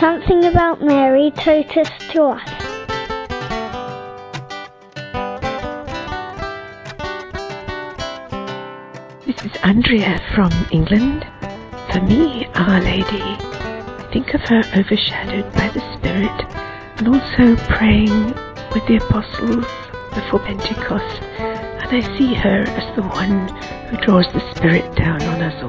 Something about Mary totus to us. This is Andrea from England. For me, Our Lady, I think of her overshadowed by the Spirit and also praying with the apostles before Pentecost. And I see her as the one who draws the Spirit down on us.